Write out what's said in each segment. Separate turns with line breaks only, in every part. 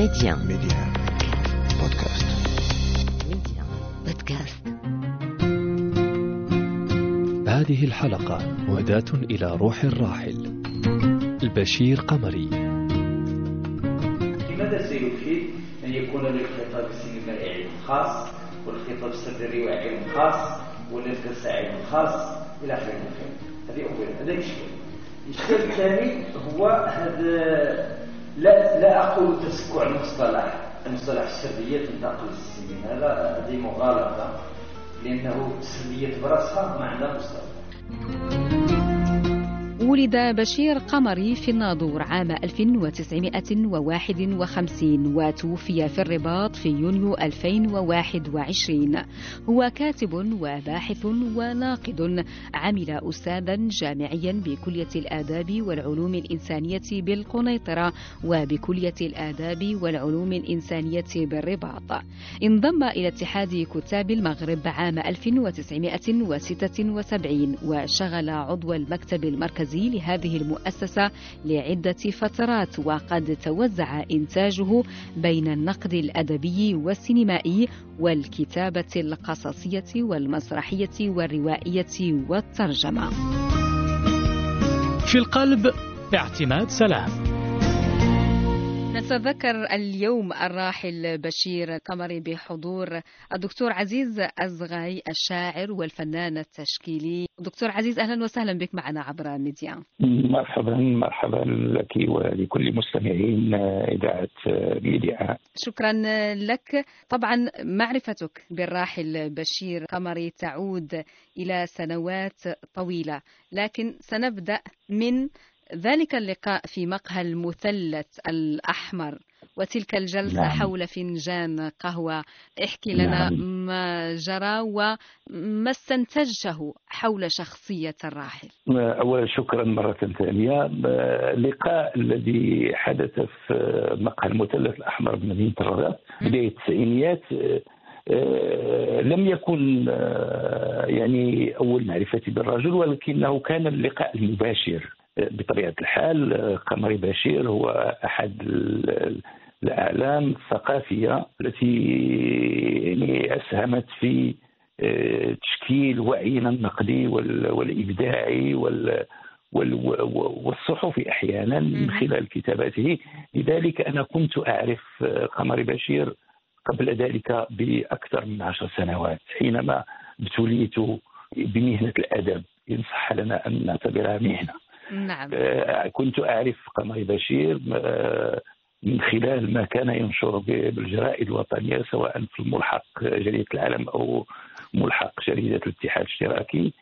ميديان
ميديان بودكاست
ميديان بودكاست
هذه الحلقة مهداة إلى روح الراحل. البشير قمري.
لماذا سيفيد أن يكون للخطاب السينمائي علم خاص والخطاب السردي علم خاص والإرتساع علم خاص إلى آخره إلى آخره. هذه أولا. هذا إشكال. الإشكال الثاني هو هذا لا لا أقول تسكع المصطلح. المصطلح السردية تنتقل للسنين هذا هذه مغالطة. لأنه السردية براسها ما عندها مصطلح.
ولد بشير قمري في الناظور عام 1951 وتوفي في الرباط في يونيو 2021 هو كاتب وباحث وناقد. عمل أستاذا جامعيا بكلية الآداب والعلوم الإنسانية بالقنيطرة وبكلية الآداب والعلوم الإنسانية بالرباط. انضم إلى اتحاد كتاب المغرب عام 1976 وشغل عضو المكتب المركزي لهذه المؤسسة لعدة فترات وقد توزع إنتاجه بين النقد الأدبي والسينمائي والكتابة القصصية والمسرحية والروائية والترجمة.
في القلب اعتماد سلام
نتذكر اليوم الراحل بشير قمري بحضور الدكتور عزيز أزغاي الشاعر والفنان التشكيلي. دكتور عزيز أهلا وسهلا بك معنا عبر ميديا.
مرحبا مرحبا لك ولكل مستمعين إذاعة ميديا.
شكرا لك. طبعا معرفتك بالراحل بشير قمري تعود إلى سنوات طويلة لكن سنبدأ من ذلك اللقاء في مقهى المثلث الأحمر. وتلك الجلسة
نعم.
حول فنجان قهوة. احكي لنا
نعم.
ما جرى وما استنتجته حول شخصية الراحل.
أولا شكرا مرة ثانية. اللقاء الذي حدث في مقهى المثلث الأحمر بمدينة الرباط بداية التسعينيات آه، لم يكن آه، يعني أول معرفتي بالرجل ولكنه كان اللقاء المباشر. بطبيعة الحال قمري بشير هو أحد ال- الأعلام الثقافية التي يعني أسهمت في آه، تشكيل وعينا النقدي وال- والإبداعي وال وال- و- والصحفي أحيانا من. خلال كتاباته. لذلك أنا كنت أعرف آه، قمري بشير قبل ذلك بأكثر من عشر سنوات حينما ابتليت بمهنة الأدب. إن صح لنا أن نعتبرها مهنة.
نعم
آه، كنت أعرف قمري بشير آه، من خلال ما كان ينشر بالجرائد الوطنية سواء في ملحق جريدة العالم أو ملحق جريدة الاتحاد الاشتراكي.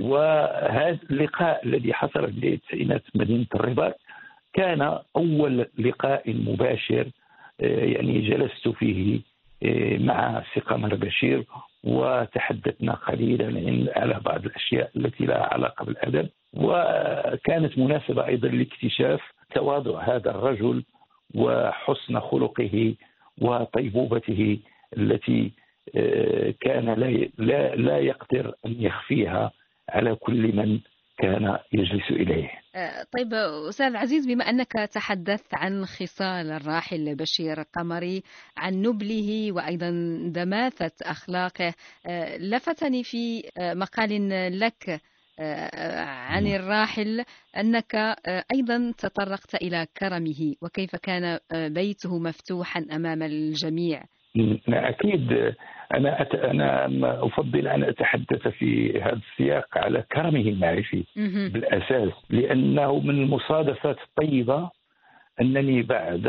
وهذا اللقاء الذي حصل في التسعينات في مدينة الرباط كان أول لقاء مباشر آه، يعني جلست فيه مع سي قمر بشير وتحدثنا قليلا على بعض الأشياء التي لها علاقة بالأدب. وكانت مناسبة أيضا لاكتشاف تواضع هذا الرجل وحسن خلقه وطيبوبته التي آه، كان لا لا يقدر أن يخفيها على كل من كان يجلس إليه.
آه، طيب أستاذ عزيز بما أنك تحدثت عن خصال الراحل بشير قمري عن نبله وأيضا دماثة أخلاقه آه، لفتني في آه، مقال لك عن الراحل أنك أيضا تطرقت إلى كرمه وكيف كان بيته مفتوحا أمام الجميع
أكيد أنا أت... أنا أفضل أن أتحدث في هذا السياق على كرمه المعرفي. بالأساس لأنه من المصادفات الطيبة أنني بعد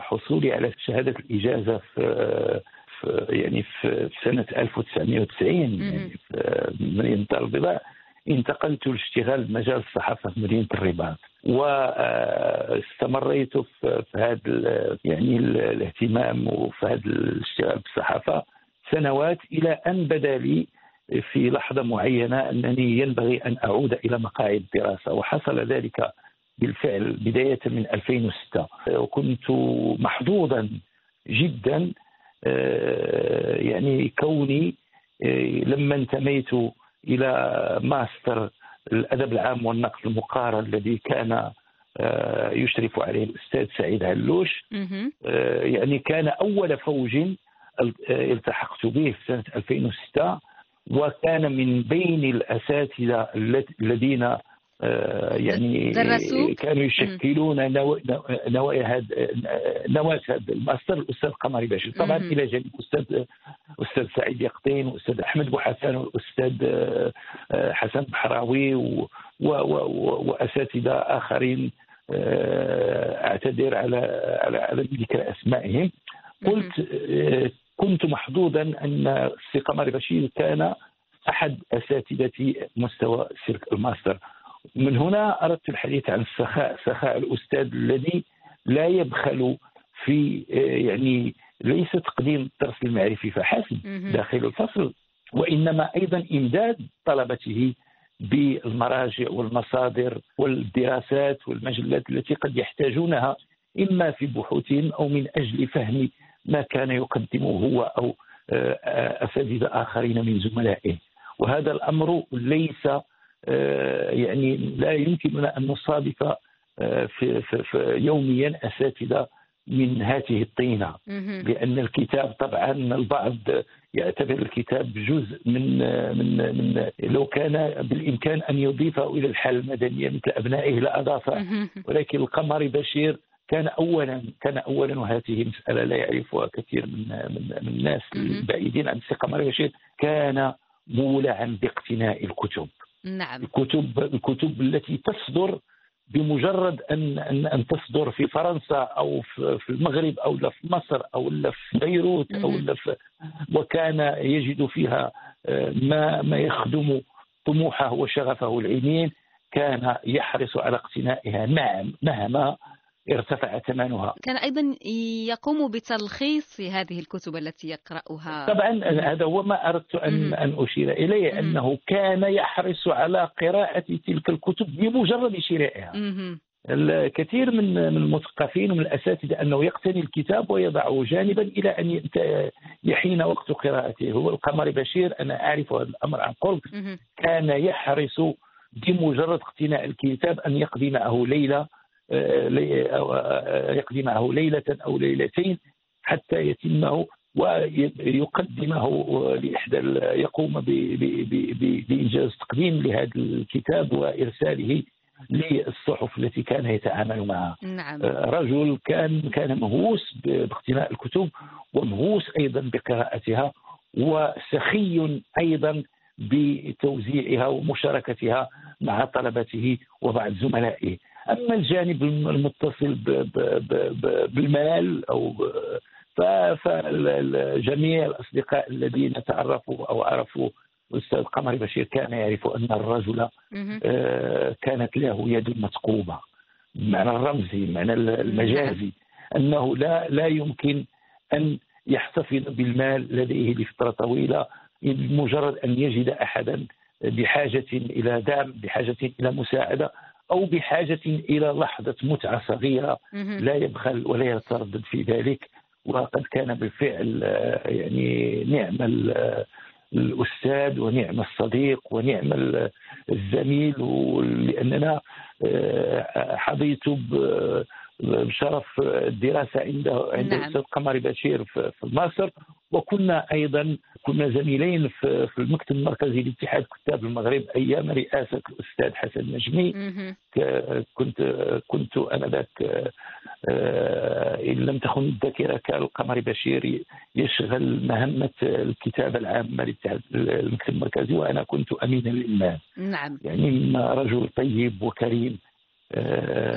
حصولي على شهادة الإجازة في, في يعني في سنة 1990 يعني في مدينه البيضاء انتقلت لاشتغال بمجال الصحافة في مدينة الرباط. واستمريت في هذا يعني ال- الاهتمام وفي هذا الاشتغال بالصحافه سنوات إلى أن بدا لي في لحظة معينة أنني ينبغي أن أعود إلى مقاعد الدراسة وحصل ذلك بالفعل بداية من 2006 وكنت محظوظا جدا آه، يعني كوني آه، لما انتميت إلى ماستر الأدب العام والنقد المقارن الذي كان آه، يشرف عليه الأستاذ سعيد علوش. آه، يعني كان أول فوج آه، التحقت به في سنة 2006 وكان من بين الأساتذة الت- الذين يعني
درسوك؟
كانوا يشكلون نوا- نوا- نوايا هذا نواة هذا. الماستر الأستاذ قمري باشر طبعا
مهم.
إلى جانب أستاذ أستاذ سعيد يقطين وأستاذ أحمد بوحسن والأستاذ آه، آه، حسن بحراوي و- و- و- و- وأساتذة آخرين آه، أعتذر على على على ذكر أسمائهم. قلت آه، كنت محظوظا أن السي قمري بشير كان أحد اساتذتي مستوى سلك الماستر. من هنا أردت الحديث عن السخاء سخاء الأستاذ الذي لا يبخل في يعني ليس تقديم الدرس المعرفي فحسب. داخل الفصل وإنما أيضا إمداد طلبته بالمراجع والمصادر والدراسات والمجلات التي قد يحتاجونها إما في بحوثهم أو من أجل فهم ما كان يقدمه هو أو آه، آه، أساتذة آخرين من زملائه وهذا الأمر ليس يعني لا يمكننا أن نصادف آه، في, في, في يوميا أساتذة من هذه
الطينة.
لأن الكتاب طبعا البعض يعتبر الكتاب جزء من من من لو كان بالإمكان أن يضيفه إلى الحاله المدنية مثل أبنائه لاضافه. ولكن القمري بشير كان اولا كان اولا وهذه مسألة لا يعرفها كثير من من, من الناس. البعيدين عن السي قمري بشير كان مولعا باقتناء الكتب
نعم
الكتب الكتب التي تصدر بمجرد أن أن أن تصدر في فرنسا أو في في المغرب أو لا في مصر أو لا في بيروت
أو.
لا في وكان يجد فيها آه، ما ما يخدم طموحه وشغفه العلمي كان يحرص على اقتنائها نعم مهما ارتفع ثمنها
كان أيضا يقوم بتلخيص هذه الكتب التي يقرأها
طبعا هذا هو ما أردت
مهم.
ان أن أشير إليه
مهم.
أنه كان يحرص على قراءة تلك الكتب بمجرد شرائها. الكثير من من المثقفين ومن الأساتذة أنه يقتني الكتاب ويضعه جانبا إلى أن يحين وقت قراءته هو القمر بشير أنا أعرف هذا الأمر عن قرب. كان يحرص بمجرد اقتناء الكتاب أن يقضي معه ليلة آه، لي- أو، آه، ليلتين حتى يتمه ويقدمه لإحدى ال- يقوم ب- ب- ب- ب- بإنجاز تقديم لهذا الكتاب وإرساله للصحف التي كان يتعامل معها.
نعم.
رجل كان كان مهووس باقتناء الكتب ومهووس أيضا بقراءتها وسخي أيضا بتوزيعها ومشاركتها مع طلبته وبعض زملائه. أما الجانب الم- المتصل بالمال أو فجميع الأصدقاء الذين تعرفوا أو عرفوا الاستاذ قمر بشير كان يعرف أن الرجل. آه، كانت له يد مثقوبة المعنى الرمزي المعنى المجازي. أنه لا لا يمكن أن يحتفظ بالمال لديه لفترة طويلة بمجرد أن يجد أحدا بحاجة إلى دعم بحاجة إلى مساعدة. أو بحاجة إلى لحظة متعة صغيرة. لا يبخل ولا يتردد في ذلك وقد كان بالفعل آه، يعني نعم ال- الأستاذ ونعم الصديق ونعم ال- الزميل لأننا آه، حظيت بشرف الدراسة عنده عند
نعم.
الأستاذ قمر بشير في مصر. وكنا أيضا كنا زميلين في المكتب المركزي لاتحاد كتاب المغرب أيام رئاسة الأستاذ حسن نجمي. كنت كنت آنذاك آه، إن لم تخن الذاكرة كان القمر بشير يشغل مهمة الكتابة العامة للاتحاد المكتب المركزي وأنا كنت امينا للمال
نعم.
يعني رجل طيب وكريم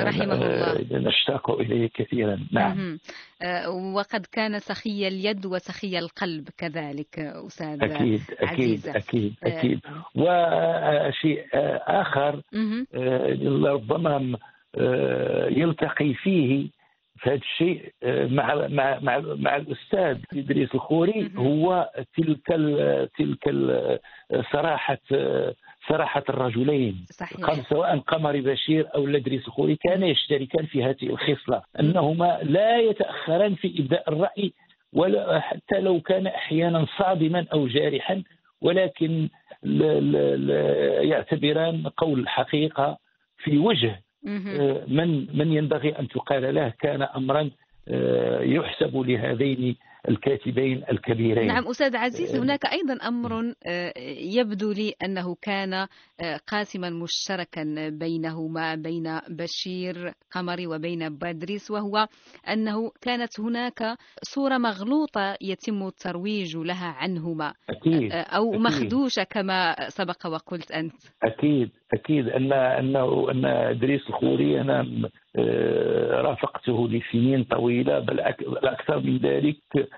رحمه الله.
آه، نشتاق إليه كثيرا نعم.
آه، وقد كان سخي اليد وسخي القلب كذلك آه، أستاذ
أكيد أكيد
عزيزة.
أكيد
آه.
أكيد وشيء. آه، ربما آه، يلتقي فيه في هذا الشيء آه، مع مع مع, مع الأستاذ إدريس الخوري. هو تلك ال تلك ال صراحة صراحة الرجلين.
صحيح.
سواء قمر بشير أو الادريس الخوري كان يشتركان في هذه الخصلة. أنهما لا يتأخران في إبداء الرأي ولا حتى لو كان أحيانا صادما أو جارحا ولكن لا لا لا يعتبران قول الحقيقة في وجه
مهم.
من من ينبغي أن تقال له كان امرا آه، يحسب لهذين الكاتبين الكبيرين.
نعم أستاذ عزيز
آه،
هناك أيضا أمر آه، يبدو لي أنه كان آه، قاسما مشتركا بينهما بين بشير قمري وبين بادريس وهو أنه كانت هناك صورة مغلوطة يتم الترويج لها عنهما.
أكيد
آه، أو
أكيد.
مخدوشة كما سبق وقلت أنت.
أكيد. أكيد ان انه أن إدريس الخوري أنا آه، رافقته لسنين طويلة بل أكثر من ذلك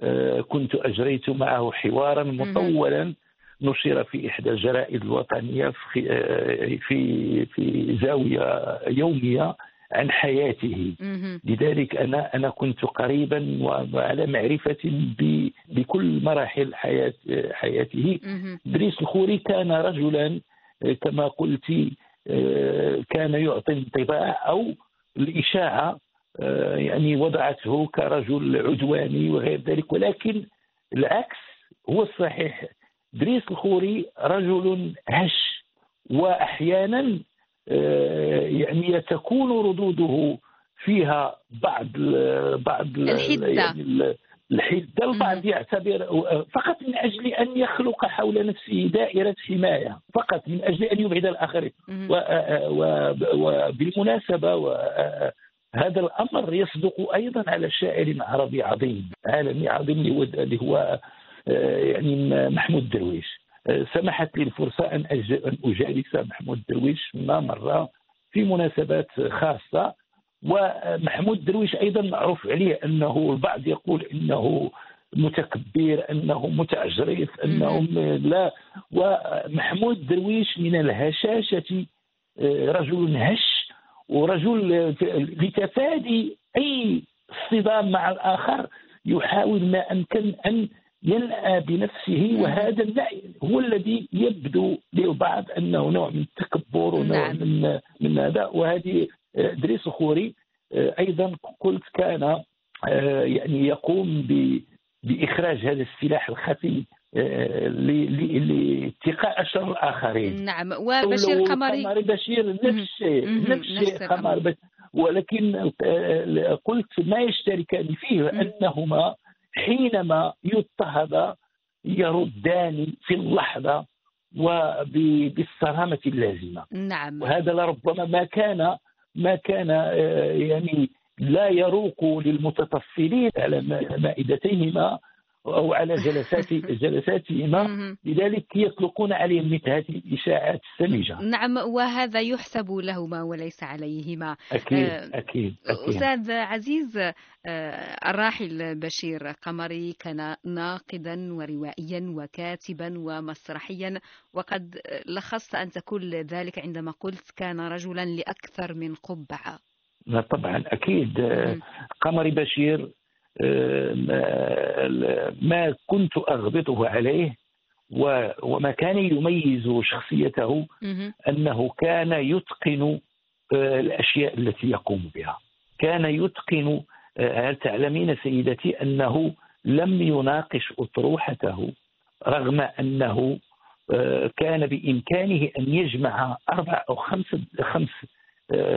آه، كنت أجريت معه حوارا مطولا نشر في إحدى الجرائد الوطنية في آه، في في زاوية يومية عن حياته. لذلك أنا أنا كنت قريبا وعلى معرفة بكل مراحل حياة حياته. إدريس الخوري كان رجلا كما قلت آه، كان يعطي انطباع أو الإشاعة آه، يعني وضعته كرجل عدواني وغير ذلك ولكن العكس هو الصحيح ادريس الخوري رجل هش وأحيانا آه، يعني تكون ردوده فيها بعض بعض ال-
الحدة.
يعني ال- الحده البعض. يعتبر فقط من أجل أن يخلق حول نفسه دائرة حماية فقط من أجل أن يبعد الآخرين
مهم.
و- وبالمناسبه و- هذا الأمر يصدق أيضا على شاعر عربي عظيم عالمي عظيم اللي هو- آه، يعني محمود درويش آه، سمحت لي الفرصة أن أجالس محمود درويش ما مرة في مناسبات خاصة ومحمود درويش أيضا معروف عليه أنه البعض يقول إنه متكبر إنه متعجرف إنه لا. ومحمود درويش من الهشاشة آه، رجل هش ورجل لتفادي أي اصطدام مع الآخر يحاول ما أمكن أن ينأى بنفسه. وهذا هو الذي يبدو للبعض أنه نوع من التكبر ونوع
نعم.
من من هذا. وهذه ادريس الخوري آه، أيضا قلت كان آه، يعني يقوم بإخراج هذا السلاح الخفي آه، لاتقاء شر الاخرين
نعم وبشير قمري.
قمر بشير نفس الشيء. نفس الشيء. قمر ولكن قلت ما يشتركان فيه أنهما حينما يضطهد يردان في اللحظة وبالصرامه اللازمة.
نعم.
وهذا لربما ما كان ما كان آه، يعني لا يروق للمتطفلين على ما- مائدتيهما. أو على جلسات جلساتهما. لذلك يطلقون عليهم مثل هذه الإشاعات السمجه
نعم وهذا يحسب لهما وليس عليهما.
أكيد
آه،
أكيد أكيد.
أستاذ عزيز آه، الراحل بشير قمري كان ناقدا وروائيا وكاتبا ومسرحيا وقد لخصت أنت كل ذلك عندما قلت كان رجلا لأكثر من قبعة.
لا طبعا أكيد. آه،
مم.
قمر بشير ما- كنت أغبطه عليه وما كان يميز شخصيته. أنه كان يتقن آه، الأشياء التي يقوم بها كان يتقن آه، هل تعلمين سيدتي أنه لم يناقش أطروحته رغم أنه آه، كان بإمكانه أن يجمع أربع أو خمس خمس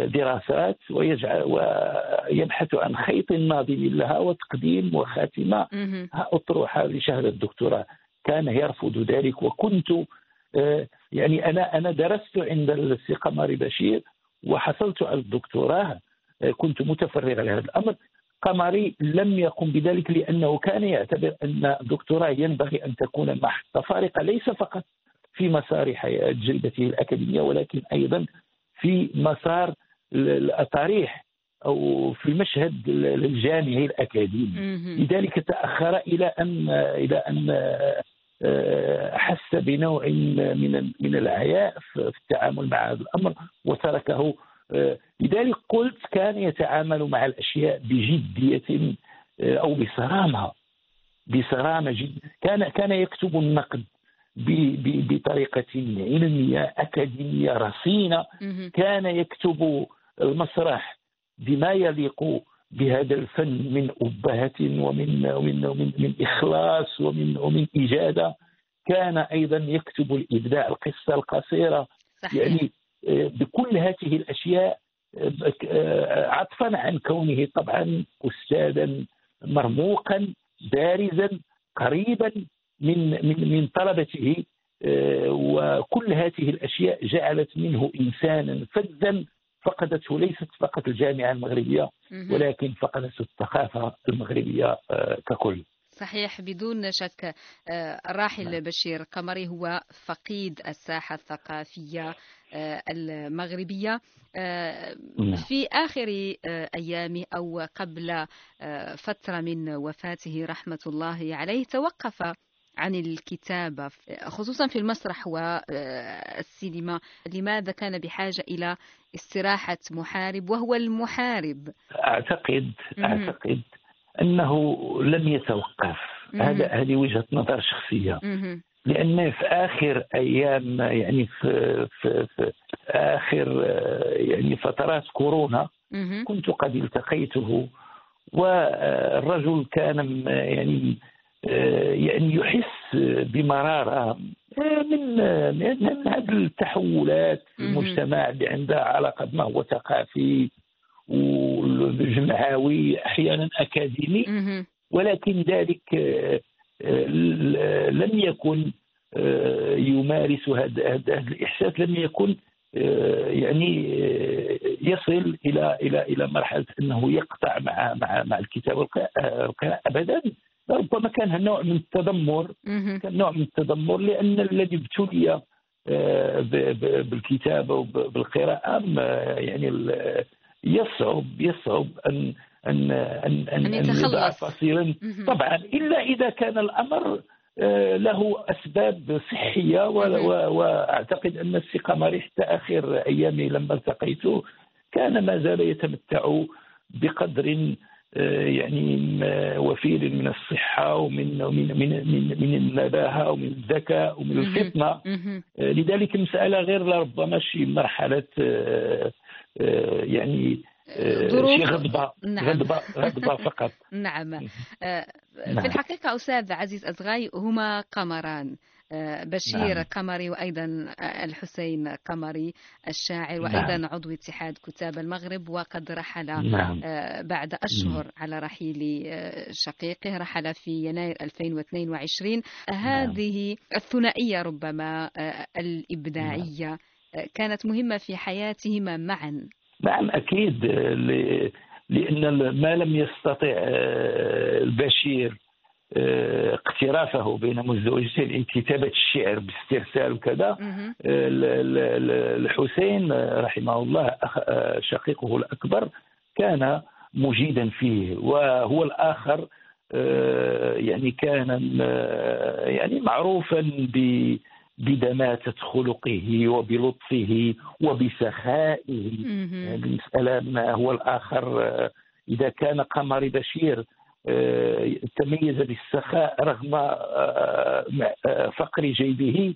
دراسات ويجعل ويبحث عن خيط ناظم لها وتقديم وخاتمة
مهم.
أطروحة لشهادة الدكتوراه. كان يرفض ذلك وكنت آه، يعني أنا أنا درست عند السي قمر بشير وحصلت على الدكتوراه. آه، كنت متفرغ لهذا الأمر. قمري لم يقم بذلك لأنه كان يعتبر أن الدكتوراه ينبغي أن تكون محطة فارقة ليس فقط في مسار حياة تجربته الأكاديمية ولكن أيضا في مسار الأطاريح أو في المشهد الجامعي الأكاديمي.
مهم.
لذلك تأخر إلى ان إلى أن آه، حس بنوع من من العياء في التعامل مع هذا الأمر وتركه آه، لذلك قلت كان يتعامل مع الأشياء بجدية آه، أو بصرامه بصرامة جدا كان كان يكتب النقد. ب- ب- بطريقة علمية أكاديمية رصينة
مهم.
كان يكتب المسرح بما يليق بهذا الفن من أبهة ومن ومن ومن من إخلاص ومن ومن إجادة. كان أيضا يكتب الإبداع القصة القصيرة.
صحيح.
يعني آه، بكل هذه الأشياء آه، عطفا عن كونه طبعا استاذا مرموقا بارزا قريبا من من من طلبته آه، وكل هذه الأشياء جعلت منه إنسانا فذا فقدته ليست فقط الجامعة المغربية ولكن فقدته الثقافة المغربية آه، ككل.
صحيح بدون شك الراحل
نعم.
بشير قمري هو فقيد الساحة الثقافية آه، المغربية آه،
نعم.
في آخر آه، أيامه أو قبل فترة من وفاته رحمة الله عليه توقف عن الكتابة خصوصا في المسرح والسينما لماذا كان بحاجة إلى استراحة محارب وهو المحارب
أعتقد. أعتقد أنه لم يتوقف. هذا هذه وجهة نظر شخصية. لأن في آخر أيام يعني في, في, في آه، يعني فترات كورونا. كنت قد التقيته والرجل كان يعني يعني يحس بمرارة من من من هذه التحولات في. المجتمع اللي عندها علاقة بما هو ثقافي وجمعوي أحيانا أكاديمي
مهم.
ولكن ذلك آه، آه، لم يكن آه، يمارس هذا هذا الإحساس لم يكن آه، يعني آه، يصل إلى إلى إلى مرحلة أنه يقطع مع مع مع الكتاب والقراءة ابدا ربما كان نوع من التذمر. كان نوع من التذمر لأن الذي ابتلي آه، بالكتابة وبالقراءه ما- يعني يصعب يصعب أن أن أن
أن
أن
يتخلص.
يضع فصيلا. طبعا إلا إذا كان الأمر آه، له
أسباب
صحية وأعتقد أن السقمري حتى آخر ايامه لما التقيته كان ما زال يتمتع بقدر آه، يعني م- وفير من الصحة ومن من من من, من النباهه ومن الذكاء ومن
مهم.
آه، لذلك مسألة غير لربما شي مرحلة آه، آه، يعني آه،
ظروف.
شي غضبة
نعم.
غضبة غضبة فقط
نعم آه،
نعم.
في الحقيقة أستاذ عزيز أزغاي هما قمران آه، بشير
نعم.
قمري وأيضا آه، الحسين قمري الشاعر
نعم.
وأيضا عضو اتحاد كتاب المغرب وقد رحل
نعم.
آه، بعد أشهر على رحيل آه، شقيقه رحل في يناير 2022 هذه الثنائية ربما آه، الإبداعية آه، كانت مهمة في حياتهما معا.
نعم أكيد آه، لأن ما لم يستطع آه، البشير آه، اقترافه بين مزدوجتين يعني كتابة الشعر باسترسال وكذا ال- الحسين رحمه الله أخ- شقيقه الأكبر كان مجيدا فيه وهو الآخر آه، يعني كان آه، يعني معروفا ب- بدماثة خلقه وبلطفه وبسخائه. المسألة ما هو الآخر آه، إذا كان قمر بشير آه، تميز بالسخاء رغم آه، مع- آه، فقر جيبه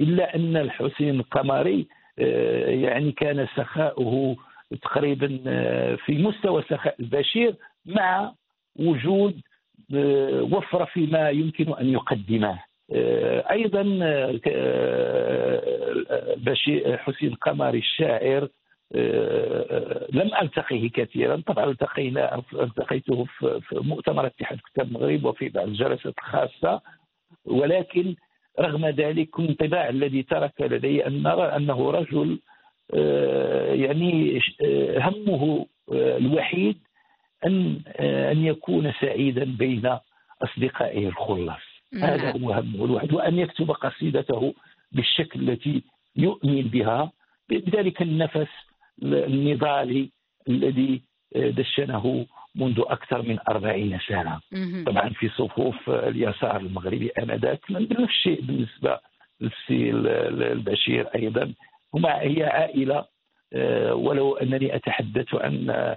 إلا أن الحسين القمري آه، يعني كان سخاؤه تقريبا آه، في مستوى سخاء البشير مع وجود آه، وفرة فيما يمكن أن يقدمه. آه، آه، آه، بشير حسين قمري الشاعر آه، لم ألتقيه كثيرا. طبعا التقينا التقيته في مؤتمر اتحاد كتاب المغرب وفي بعض الجلسات الخاصه ولكن رغم ذلك الانطباع الذي ترك لدي أن نرى أنه رجل آه، يعني آه، همه آه، الوحيد أن آه، أن يكون سعيدا بين أصدقائه الخلص هذا
نعم.
هو همه الوحيد. وأن يكتب قصيدته بالشكل التي يؤمن بها. بذلك النفس النضالي الذي دشنه منذ أكثر من أربعين سنة. طبعا في صفوف اليسار المغربي آنذاك نفس الشيء بالنسبة للسي البشير أيضا هما هي عائلة آه، ولو أنني أتحدث عن آه،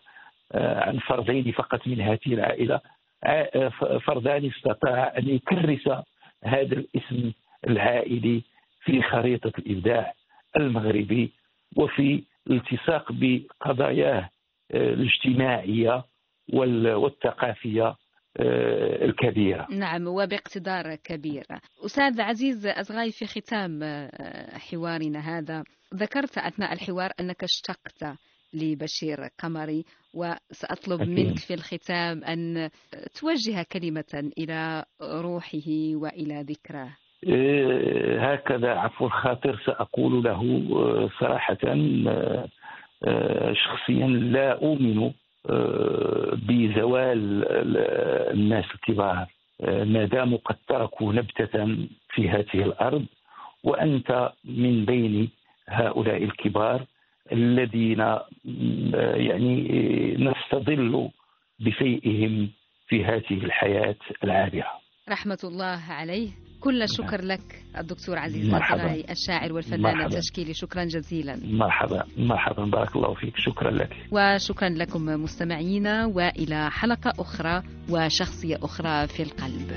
عن فردين فقط من هذه العائلة ع- فردان استطاع أن يكرس هذا الاسم العائلي في خريطة الإبداع المغربي وفي الالتصاق بقضاياه آه، الاجتماعية وال- والثقافية آه، الكبيرة.
نعم وباقتدار كبير. أستاذ عزيز أزغاي في ختام آه، حوارنا هذا ذكرت أثناء الحوار أنك اشتقت لبشير قمري وسأطلب
أكيد.
منك في الختام أن توجه كلمة إلى روحه وإلى ذكراه.
هكذا عفو الخاطر سأقول له آه، صراحة آه، آه، شخصيا لا أؤمن بزوال ال- الناس الكبار. ما داموا قد تركوا نبتة في هذه الأرض وأنت من بين هؤلاء الكبار الذين يعني نستظل بشيئهم في هذه الحياة العابرة.
رحمة الله عليه. كل الشكر لك الدكتور عزيز
مرحبا.
الشاعر والفنان
مرحبا.
التشكيلي. شكرا جزيلا.
مرحبا. مرحبا. بارك الله فيك. شكرا لك.
وشكرا لكم مستمعينا. وإلى حلقة أخرى وشخصية أخرى في القلب.